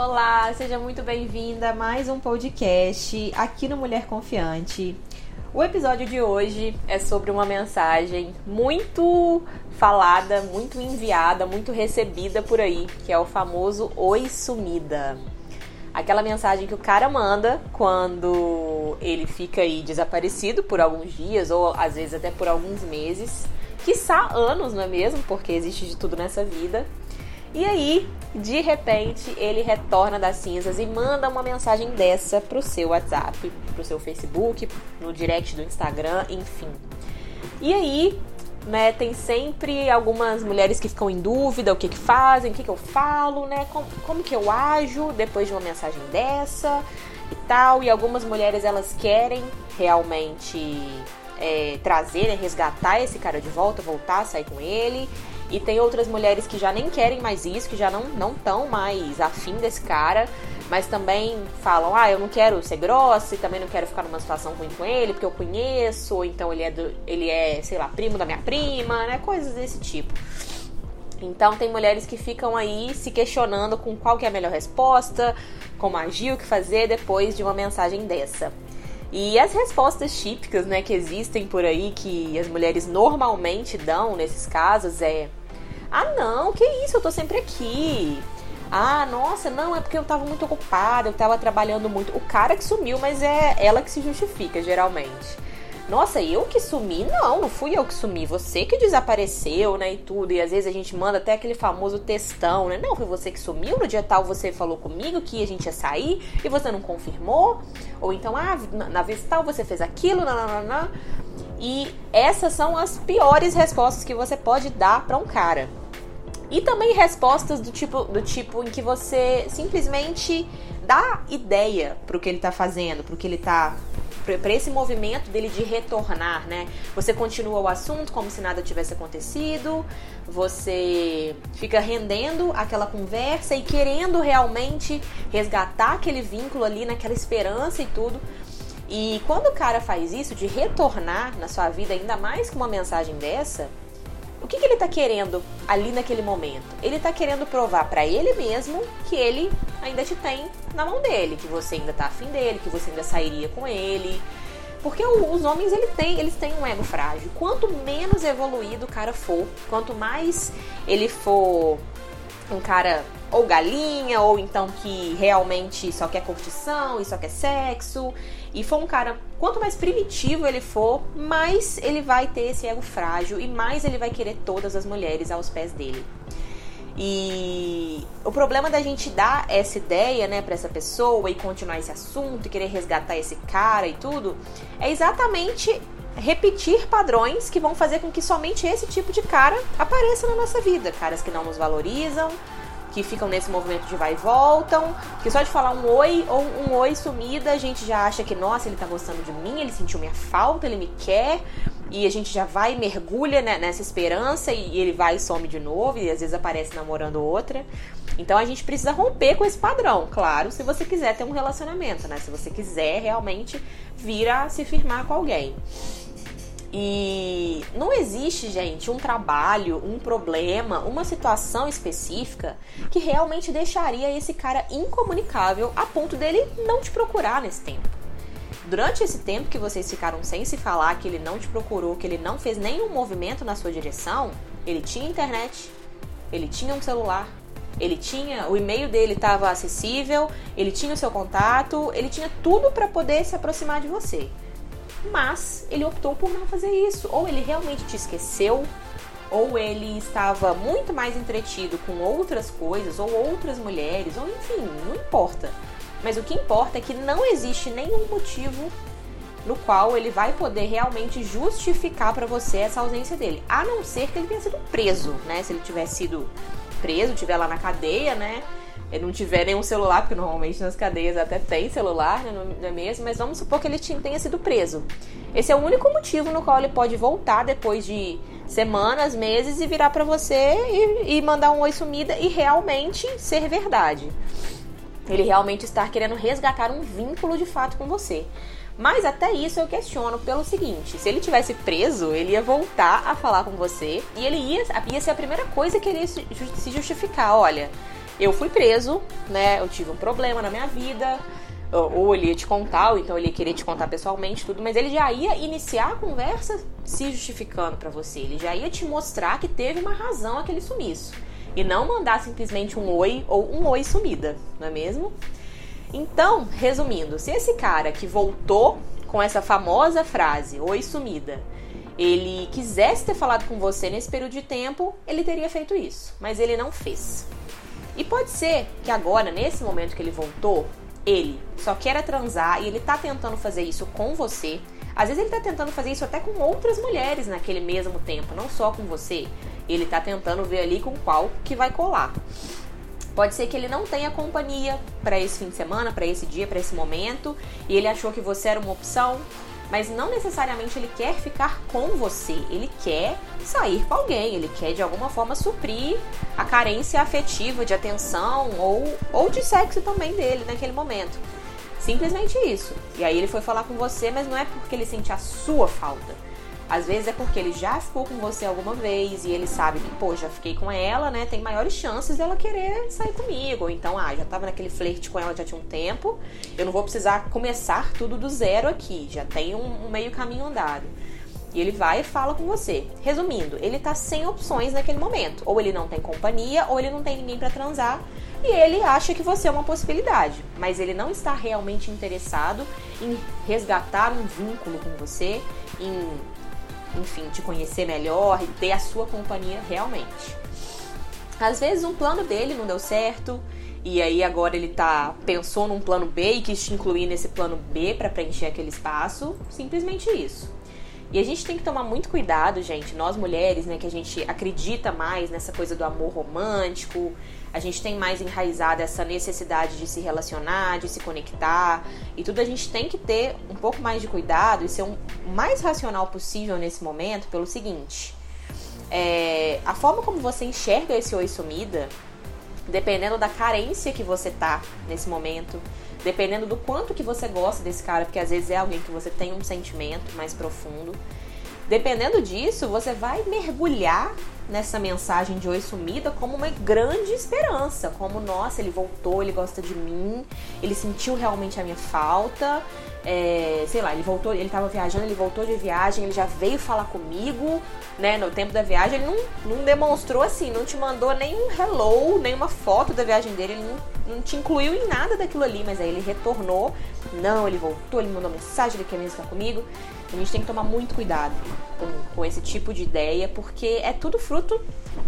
Olá, seja muito bem-vinda a mais um podcast aqui no Mulher Confiante. O episódio de hoje é sobre uma mensagem muito falada, muito enviada, muito recebida por aí, que é o famoso Oi Sumida. Aquela mensagem que o cara manda quando ele fica aí desaparecido por alguns dias ou às vezes até por alguns meses, quiçá anos, não é mesmo? Porque existe de tudo nessa vida. E aí, de repente, ele retorna das cinzas e manda uma mensagem dessa pro seu WhatsApp, pro seu Facebook, no direct do Instagram, enfim. E aí, né, tem sempre algumas mulheres que ficam em dúvida o que que fazem, o que que eu falo, né, como, como que eu ajo depois de uma mensagem dessa e tal. E algumas mulheres elas querem realmente é, trazer, né, resgatar esse cara de volta, voltar sair com ele. E tem outras mulheres que já nem querem mais isso, que já não não estão mais afim desse cara, mas também falam: "Ah, eu não quero ser grossa e também não quero ficar numa situação ruim com ele, porque eu conheço, ou então ele é do, ele é, sei lá, primo da minha prima, né? Coisas desse tipo. Então tem mulheres que ficam aí se questionando com qual que é a melhor resposta, como agir, o que fazer depois de uma mensagem dessa. E as respostas típicas, né, que existem por aí que as mulheres normalmente dão nesses casos é: "Ah, não, que isso, eu tô sempre aqui". Ah, nossa, não, é porque eu tava muito ocupada, eu tava trabalhando muito. O cara que sumiu, mas é ela que se justifica, geralmente. Nossa, eu que sumi? Não, não fui eu que sumi, você que desapareceu, né, e tudo. E às vezes a gente manda até aquele famoso textão, né? Não, foi você que sumiu, no dia tal você falou comigo que a gente ia sair e você não confirmou. Ou então, ah, na vez tal você fez aquilo, nananana. E essas são as piores respostas que você pode dar para um cara. E também respostas do tipo, do tipo em que você simplesmente dá ideia pro que ele tá fazendo, pro que ele tá para esse movimento dele de retornar, né? Você continua o assunto como se nada tivesse acontecido, você fica rendendo aquela conversa e querendo realmente resgatar aquele vínculo ali, naquela esperança e tudo. E quando o cara faz isso, de retornar na sua vida, ainda mais com uma mensagem dessa, o que, que ele está querendo ali naquele momento? Ele está querendo provar para ele mesmo que ele ainda te tem na mão dele, que você ainda tá afim dele, que você ainda sairia com ele. Porque os homens ele tem, eles têm um ego frágil. Quanto menos evoluído o cara for, quanto mais ele for um cara ou galinha, ou então que realmente só quer curtição e só quer sexo, e for um cara, quanto mais primitivo ele for, mais ele vai ter esse ego frágil e mais ele vai querer todas as mulheres aos pés dele. E o problema da gente dar essa ideia, né, para essa pessoa e continuar esse assunto e querer resgatar esse cara e tudo, é exatamente repetir padrões que vão fazer com que somente esse tipo de cara apareça na nossa vida. Caras que não nos valorizam, que ficam nesse movimento de vai e voltam, que só de falar um oi ou um oi sumida, a gente já acha que, nossa, ele tá gostando de mim, ele sentiu minha falta, ele me quer, e a gente já vai mergulha né, nessa esperança e ele vai e some de novo e às vezes aparece namorando outra. Então a gente precisa romper com esse padrão, claro, se você quiser ter um relacionamento, né? Se você quiser realmente vir a se firmar com alguém. E não existe, gente, um trabalho, um problema, uma situação específica que realmente deixaria esse cara incomunicável a ponto dele não te procurar nesse tempo. Durante esse tempo que vocês ficaram sem se falar, que ele não te procurou, que ele não fez nenhum movimento na sua direção, ele tinha internet, ele tinha um celular, ele tinha o e-mail dele estava acessível, ele tinha o seu contato, ele tinha tudo para poder se aproximar de você. Mas ele optou por não fazer isso, ou ele realmente te esqueceu, ou ele estava muito mais entretido com outras coisas, ou outras mulheres, ou enfim, não importa. Mas o que importa é que não existe nenhum motivo no qual ele vai poder realmente justificar para você essa ausência dele, a não ser que ele tenha sido preso, né? Se ele tivesse sido preso, tiver lá na cadeia, né? Não tiver nenhum celular, porque normalmente nas cadeias até tem celular, né? não é mesmo? Mas vamos supor que ele tenha sido preso. Esse é o único motivo no qual ele pode voltar depois de semanas, meses e virar para você e, e mandar um oi sumida e realmente ser verdade ele realmente estar querendo resgatar um vínculo de fato com você. Mas até isso eu questiono pelo seguinte: se ele tivesse preso, ele ia voltar a falar com você e ele ia, ia ser a primeira coisa que ele ia se justificar. Olha, eu fui preso, né? Eu tive um problema na minha vida, ou ele ia te contar, ou então ele ia querer te contar pessoalmente tudo, mas ele já ia iniciar a conversa se justificando para você. Ele já ia te mostrar que teve uma razão aquele sumiço. E não mandar simplesmente um oi ou um oi sumida, não é mesmo? Então, resumindo, se esse cara que voltou com essa famosa frase, oi sumida, ele quisesse ter falado com você nesse período de tempo, ele teria feito isso, mas ele não fez. E pode ser que agora, nesse momento que ele voltou, ele só queira transar e ele tá tentando fazer isso com você. Às vezes ele tá tentando fazer isso até com outras mulheres naquele mesmo tempo, não só com você. Ele tá tentando ver ali com qual que vai colar. Pode ser que ele não tenha companhia para esse fim de semana, para esse dia, para esse momento, e ele achou que você era uma opção, mas não necessariamente ele quer ficar com você, ele quer sair com alguém, ele quer de alguma forma suprir a carência afetiva de atenção ou, ou de sexo também dele naquele momento. Simplesmente isso. E aí ele foi falar com você, mas não é porque ele sente a sua falta às vezes é porque ele já ficou com você alguma vez e ele sabe que, pô, já fiquei com ela, né? Tem maiores chances dela querer sair comigo. Ou então, ah, já tava naquele flerte com ela já tinha um tempo, eu não vou precisar começar tudo do zero aqui, já tem um, um meio caminho andado. E ele vai e fala com você. Resumindo, ele tá sem opções naquele momento. Ou ele não tem companhia, ou ele não tem ninguém para transar. E ele acha que você é uma possibilidade. Mas ele não está realmente interessado em resgatar um vínculo com você, em enfim, te conhecer melhor e ter a sua companhia realmente. Às vezes um plano dele não deu certo e aí agora ele tá pensou num plano B e quis te incluir nesse plano B para preencher aquele espaço, simplesmente isso. E a gente tem que tomar muito cuidado, gente, nós mulheres, né, que a gente acredita mais nessa coisa do amor romântico, a gente tem mais enraizada essa necessidade de se relacionar, de se conectar, e tudo a gente tem que ter um pouco mais de cuidado e ser o mais racional possível nesse momento, pelo seguinte: é, a forma como você enxerga esse oi sumida, dependendo da carência que você tá nesse momento, dependendo do quanto que você gosta desse cara, porque às vezes é alguém que você tem um sentimento mais profundo. Dependendo disso, você vai mergulhar nessa mensagem de oi sumida como uma grande esperança, como nossa, ele voltou, ele gosta de mim, ele sentiu realmente a minha falta, é, sei lá, ele voltou, ele estava viajando, ele voltou de viagem, ele já veio falar comigo, né, no tempo da viagem, ele não, não demonstrou assim, não te mandou nenhum hello, nenhuma foto da viagem dele, ele não, não te incluiu em nada daquilo ali, mas aí ele retornou, não, ele voltou, ele mandou mensagem, ele quer mesmo ficar comigo, a gente tem que tomar muito cuidado com, com esse tipo de ideia, porque é tudo fruto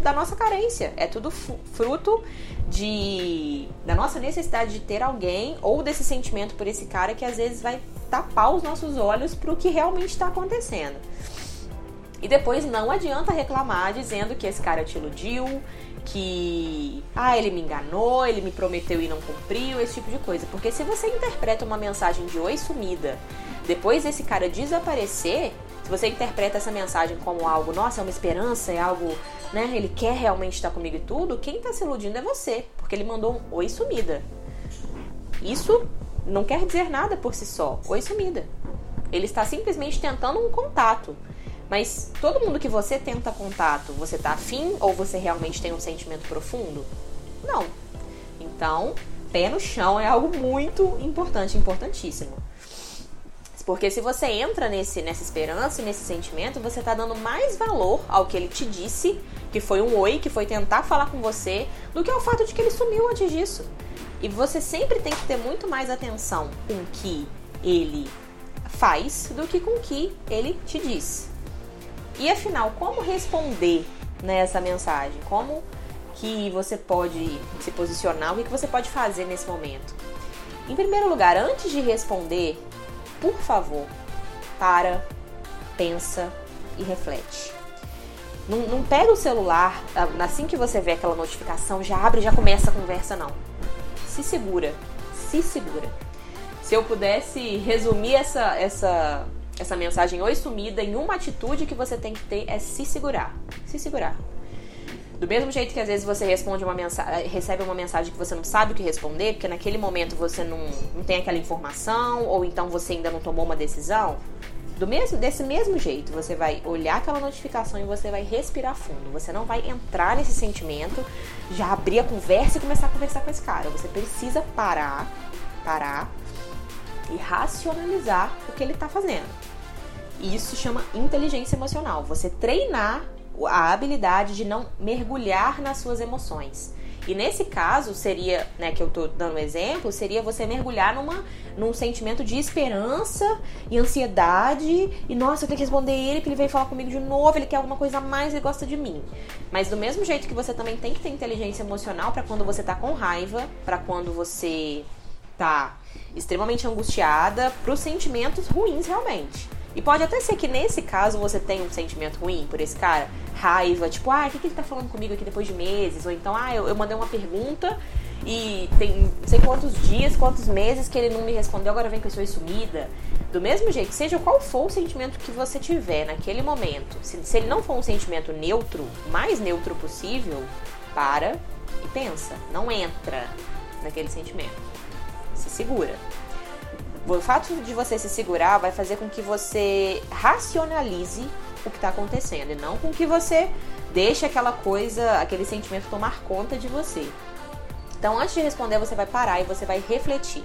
da nossa carência, é tudo fruto de da nossa necessidade de ter alguém ou desse sentimento por esse cara que às vezes vai tapar os nossos olhos para o que realmente está acontecendo. E depois não adianta reclamar dizendo que esse cara te iludiu, que ah, ele me enganou, ele me prometeu e não cumpriu, esse tipo de coisa. Porque se você interpreta uma mensagem de oi sumida depois desse cara desaparecer, se você interpreta essa mensagem como algo, nossa, é uma esperança, é algo, né? Ele quer realmente estar comigo e tudo, quem tá se iludindo é você, porque ele mandou um oi sumida. Isso não quer dizer nada por si só. Oi sumida. Ele está simplesmente tentando um contato. Mas todo mundo que você tenta contato, você tá afim ou você realmente tem um sentimento profundo? Não. Então, pé no chão é algo muito importante, importantíssimo. Porque se você entra nesse, nessa esperança e nesse sentimento, você está dando mais valor ao que ele te disse, que foi um oi, que foi tentar falar com você, do que ao fato de que ele sumiu antes disso. E você sempre tem que ter muito mais atenção com o que ele faz do que com o que ele te diz. E afinal, como responder nessa mensagem? Como que você pode se posicionar? O que você pode fazer nesse momento? Em primeiro lugar, antes de responder, por favor, para, pensa e reflete. Não, não pega o celular, ah, assim que você vê aquela notificação, já abre e já começa a conversa, não. Se segura, se segura. Se eu pudesse resumir essa, essa, essa mensagem oi sumida em uma atitude que você tem que ter é se segurar. Se segurar. Do mesmo jeito que às vezes você responde uma mensagem, recebe uma mensagem que você não sabe o que responder, porque naquele momento você não, não tem aquela informação, ou então você ainda não tomou uma decisão, do mesmo, desse mesmo jeito, você vai olhar aquela notificação e você vai respirar fundo. Você não vai entrar nesse sentimento, já abrir a conversa e começar a conversar com esse cara. Você precisa parar, parar e racionalizar o que ele está fazendo. Isso chama inteligência emocional. Você treinar a habilidade de não mergulhar nas suas emoções. E nesse caso, seria, né, que eu tô dando um exemplo, seria você mergulhar numa, num sentimento de esperança e ansiedade. E nossa, eu tenho que responder ele, que ele veio falar comigo de novo, ele quer alguma coisa a mais, ele gosta de mim. Mas do mesmo jeito que você também tem que ter inteligência emocional para quando você tá com raiva, para quando você tá extremamente angustiada, pros sentimentos ruins realmente. E pode até ser que nesse caso você tenha um sentimento ruim por esse cara, raiva, tipo, ah, o que, que ele tá falando comigo aqui depois de meses? Ou então, ah, eu, eu mandei uma pergunta e tem não sei quantos dias, quantos meses que ele não me respondeu, agora vem com sua sumida. Do mesmo jeito, seja qual for o sentimento que você tiver naquele momento, se, se ele não for um sentimento neutro, mais neutro possível, para e pensa. Não entra naquele sentimento. Se segura. O fato de você se segurar vai fazer com que você racionalize o que está acontecendo e não com que você deixe aquela coisa, aquele sentimento tomar conta de você. Então, antes de responder, você vai parar e você vai refletir.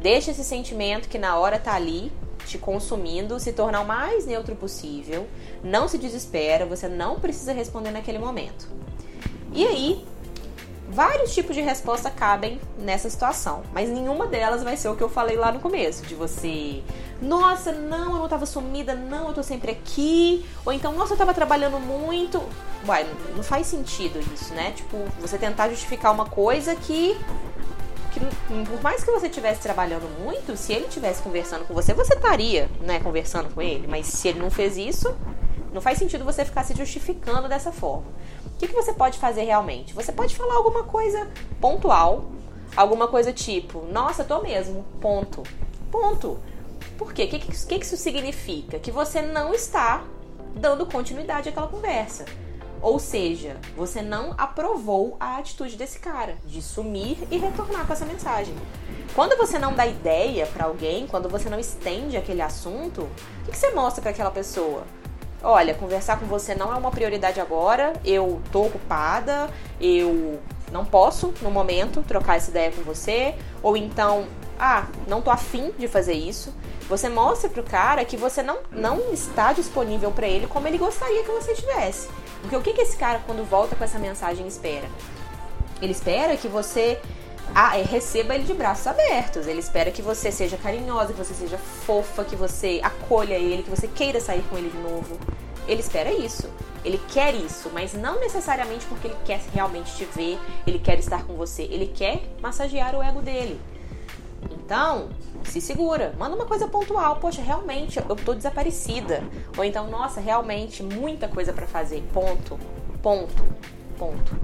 Deixa esse sentimento que na hora tá ali te consumindo se tornar o mais neutro possível. Não se desespera, você não precisa responder naquele momento. E aí, Vários tipos de resposta cabem nessa situação, mas nenhuma delas vai ser o que eu falei lá no começo, de você, nossa, não, eu não tava sumida, não, eu tô sempre aqui, ou então, nossa, eu tava trabalhando muito. Uai, não faz sentido isso, né? Tipo, você tentar justificar uma coisa que que por mais que você estivesse trabalhando muito, se ele estivesse conversando com você, você estaria, né, conversando com ele. Mas se ele não fez isso, não faz sentido você ficar se justificando dessa forma. O que, que você pode fazer realmente? Você pode falar alguma coisa pontual, alguma coisa tipo, nossa, tô mesmo, ponto. Ponto. Por quê? O que, que, que isso significa? Que você não está dando continuidade àquela conversa. Ou seja, você não aprovou a atitude desse cara de sumir e retornar com essa mensagem. Quando você não dá ideia para alguém, quando você não estende aquele assunto, o que, que você mostra para aquela pessoa? Olha, conversar com você não é uma prioridade agora, eu tô ocupada, eu não posso no momento trocar essa ideia com você, ou então, ah, não tô afim de fazer isso. Você mostra pro cara que você não, não está disponível para ele como ele gostaria que você tivesse. Porque o que, que esse cara, quando volta com essa mensagem, espera? Ele espera que você ah, receba ele de braços abertos. Ele espera que você seja carinhosa, que você seja fofa, que você acolha ele, que você queira sair com ele de novo. Ele espera isso. Ele quer isso, mas não necessariamente porque ele quer realmente te ver, ele quer estar com você. Ele quer massagear o ego dele. Então, se segura. Manda uma coisa pontual. Poxa, realmente eu tô desaparecida. Ou então, nossa, realmente muita coisa para fazer. Ponto. Ponto. Ponto.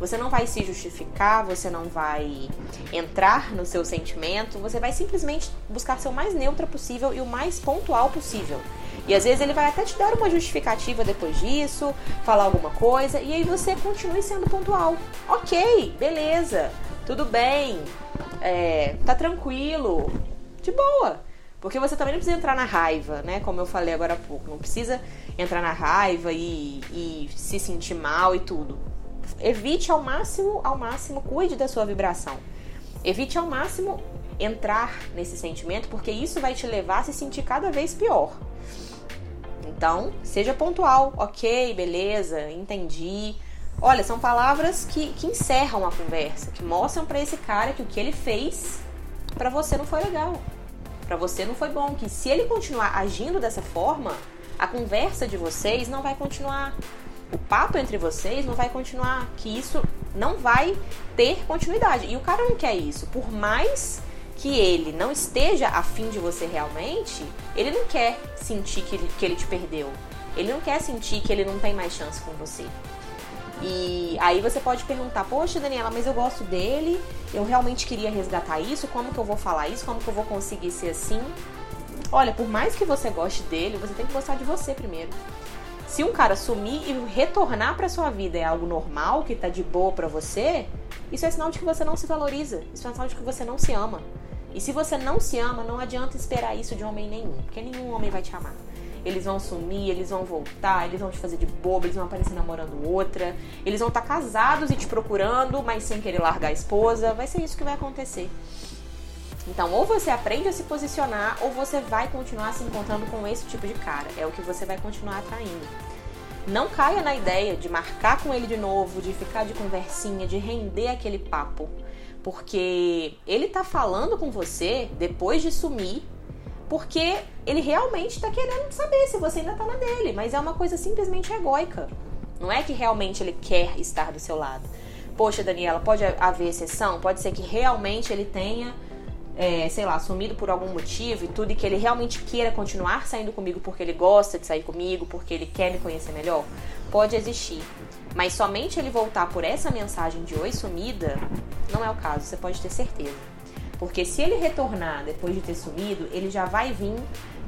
Você não vai se justificar, você não vai entrar no seu sentimento, você vai simplesmente buscar ser o mais neutra possível e o mais pontual possível. E às vezes ele vai até te dar uma justificativa depois disso, falar alguma coisa, e aí você continue sendo pontual. Ok, beleza, tudo bem, é, tá tranquilo, de boa. Porque você também não precisa entrar na raiva, né? Como eu falei agora há pouco. Não precisa entrar na raiva e, e se sentir mal e tudo evite ao máximo, ao máximo, cuide da sua vibração. Evite ao máximo entrar nesse sentimento, porque isso vai te levar a se sentir cada vez pior. Então, seja pontual, ok, beleza, entendi. Olha, são palavras que, que encerram a conversa, que mostram para esse cara que o que ele fez para você não foi legal, para você não foi bom, que se ele continuar agindo dessa forma, a conversa de vocês não vai continuar o papo entre vocês não vai continuar, que isso não vai ter continuidade. E o cara não quer isso. Por mais que ele não esteja afim de você realmente, ele não quer sentir que ele, que ele te perdeu. Ele não quer sentir que ele não tem mais chance com você. E aí você pode perguntar, poxa Daniela, mas eu gosto dele, eu realmente queria resgatar isso, como que eu vou falar isso, como que eu vou conseguir ser assim? Olha, por mais que você goste dele, você tem que gostar de você primeiro. Se um cara sumir e retornar para sua vida é algo normal, que tá de boa para você, isso é sinal de que você não se valoriza. Isso é sinal de que você não se ama. E se você não se ama, não adianta esperar isso de homem nenhum, porque nenhum homem vai te amar. Eles vão sumir, eles vão voltar, eles vão te fazer de bobo, eles vão aparecer namorando outra, eles vão estar tá casados e te procurando, mas sem querer largar a esposa. Vai ser isso que vai acontecer. Então, ou você aprende a se posicionar, ou você vai continuar se encontrando com esse tipo de cara. É o que você vai continuar atraindo. Não caia na ideia de marcar com ele de novo, de ficar de conversinha, de render aquele papo. Porque ele tá falando com você depois de sumir, porque ele realmente tá querendo saber se você ainda tá na dele. Mas é uma coisa simplesmente egóica. Não é que realmente ele quer estar do seu lado. Poxa, Daniela, pode haver exceção? Pode ser que realmente ele tenha é, sei lá, sumido por algum motivo e tudo, e que ele realmente queira continuar saindo comigo porque ele gosta de sair comigo, porque ele quer me conhecer melhor, pode existir. Mas somente ele voltar por essa mensagem de oi sumida, não é o caso, você pode ter certeza. Porque se ele retornar depois de ter sumido, ele já vai vir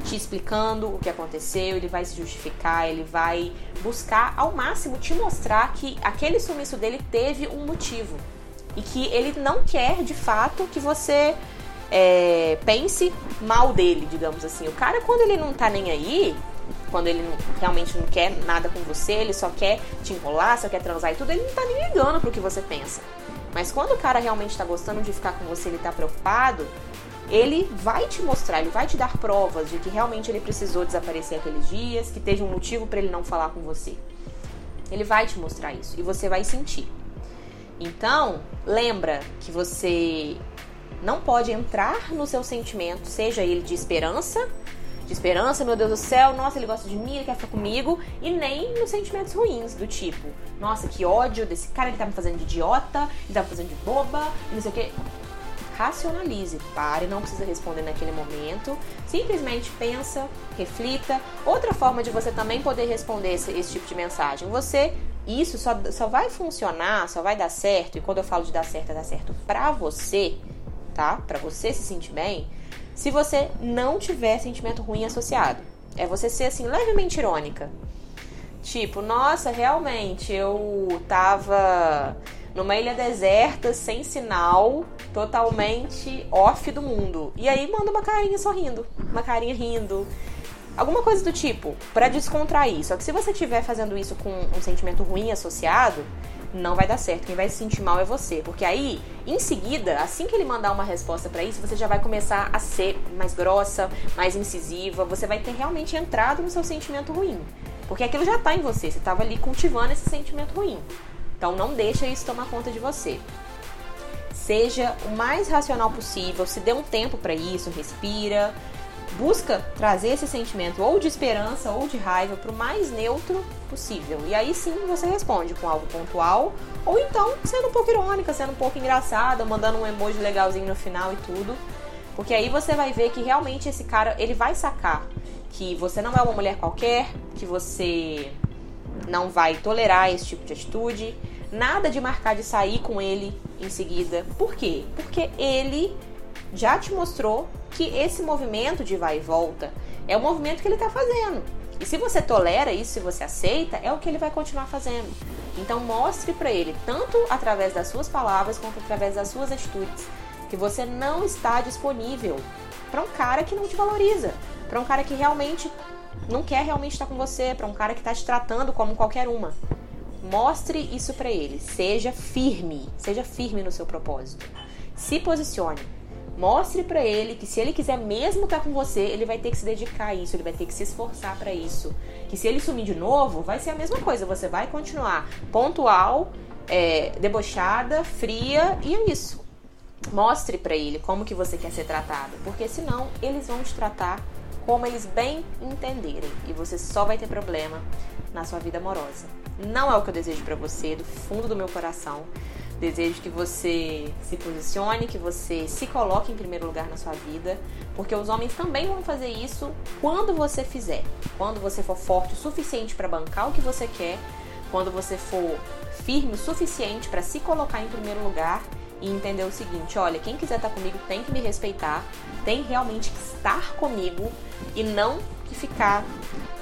te explicando o que aconteceu, ele vai se justificar, ele vai buscar ao máximo te mostrar que aquele sumiço dele teve um motivo. E que ele não quer de fato que você é, pense mal dele, digamos assim. O cara, quando ele não tá nem aí, quando ele não, realmente não quer nada com você, ele só quer te enrolar, só quer transar e tudo, ele não tá nem ligando pro que você pensa. Mas quando o cara realmente tá gostando de ficar com você, ele tá preocupado, ele vai te mostrar, ele vai te dar provas de que realmente ele precisou desaparecer aqueles dias, que teve um motivo para ele não falar com você. Ele vai te mostrar isso e você vai sentir. Então, lembra que você não pode entrar no seu sentimento, seja ele de esperança, de esperança, meu Deus do céu, nossa, ele gosta de mim, ele quer ficar comigo, e nem nos sentimentos ruins, do tipo, nossa, que ódio desse cara, ele tá me fazendo de idiota, ele tá me fazendo de boba, e não sei o que. Racionalize, pare, não precisa responder naquele momento, simplesmente pensa, reflita. Outra forma de você também poder responder esse, esse tipo de mensagem, você isso só, só vai funcionar, só vai dar certo, e quando eu falo de dar certo, é dar certo pra você, tá? Para você se sentir bem, se você não tiver sentimento ruim associado. É você ser assim levemente irônica. Tipo, nossa, realmente eu tava numa ilha deserta, sem sinal, totalmente off do mundo. E aí manda uma carinha sorrindo, uma carinha rindo. Alguma coisa do tipo, para descontrair. Só que se você estiver fazendo isso com um sentimento ruim associado, não vai dar certo. Quem vai se sentir mal é você. Porque aí, em seguida, assim que ele mandar uma resposta para isso, você já vai começar a ser mais grossa, mais incisiva. Você vai ter realmente entrado no seu sentimento ruim. Porque aquilo já tá em você. Você tava ali cultivando esse sentimento ruim. Então não deixa isso tomar conta de você. Seja o mais racional possível, se dê um tempo para isso, respira, busca trazer esse sentimento ou de esperança ou de raiva para o mais neutro possível. E aí sim você responde com algo pontual, ou então sendo um pouco irônica, sendo um pouco engraçada, mandando um emoji legalzinho no final e tudo. Porque aí você vai ver que realmente esse cara, ele vai sacar que você não é uma mulher qualquer, que você não vai tolerar esse tipo de atitude, nada de marcar de sair com ele em seguida. Por quê? Porque ele já te mostrou que esse movimento de vai e volta é o movimento que ele está fazendo. E se você tolera isso, se você aceita, é o que ele vai continuar fazendo. Então mostre para ele, tanto através das suas palavras quanto através das suas atitudes, que você não está disponível para um cara que não te valoriza, para um cara que realmente não quer realmente estar com você, para um cara que está te tratando como qualquer uma. Mostre isso para ele, seja firme, seja firme no seu propósito. Se posicione. Mostre para ele que se ele quiser mesmo estar tá com você, ele vai ter que se dedicar a isso, ele vai ter que se esforçar para isso. Que se ele sumir de novo, vai ser a mesma coisa, você vai continuar pontual, é, debochada, fria e é isso. Mostre para ele como que você quer ser tratado, porque senão eles vão te tratar como eles bem entenderem e você só vai ter problema na sua vida amorosa. Não é o que eu desejo para você, do fundo do meu coração. Desejo que você se posicione, que você se coloque em primeiro lugar na sua vida, porque os homens também vão fazer isso quando você fizer. Quando você for forte o suficiente para bancar o que você quer, quando você for firme o suficiente para se colocar em primeiro lugar e entender o seguinte: olha, quem quiser estar comigo tem que me respeitar, tem realmente que estar comigo e não e ficar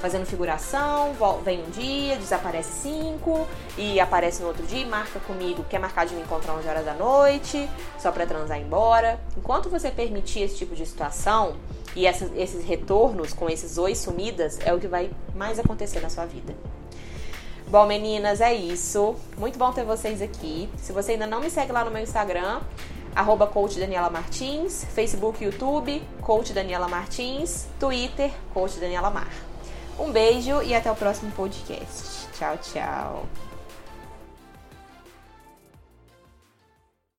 fazendo figuração, vem um dia, desaparece cinco e aparece no outro dia marca comigo, quer marcar de me encontrar 11 horas da noite, só para transar embora. Enquanto você permitir esse tipo de situação e essas, esses retornos com esses oi sumidas, é o que vai mais acontecer na sua vida. Bom, meninas, é isso. Muito bom ter vocês aqui. Se você ainda não me segue lá no meu Instagram, arroba Coach Daniela Martins, Facebook, YouTube, Coach Daniela Martins, Twitter, Coach Daniela Mar. Um beijo e até o próximo podcast. Tchau, tchau.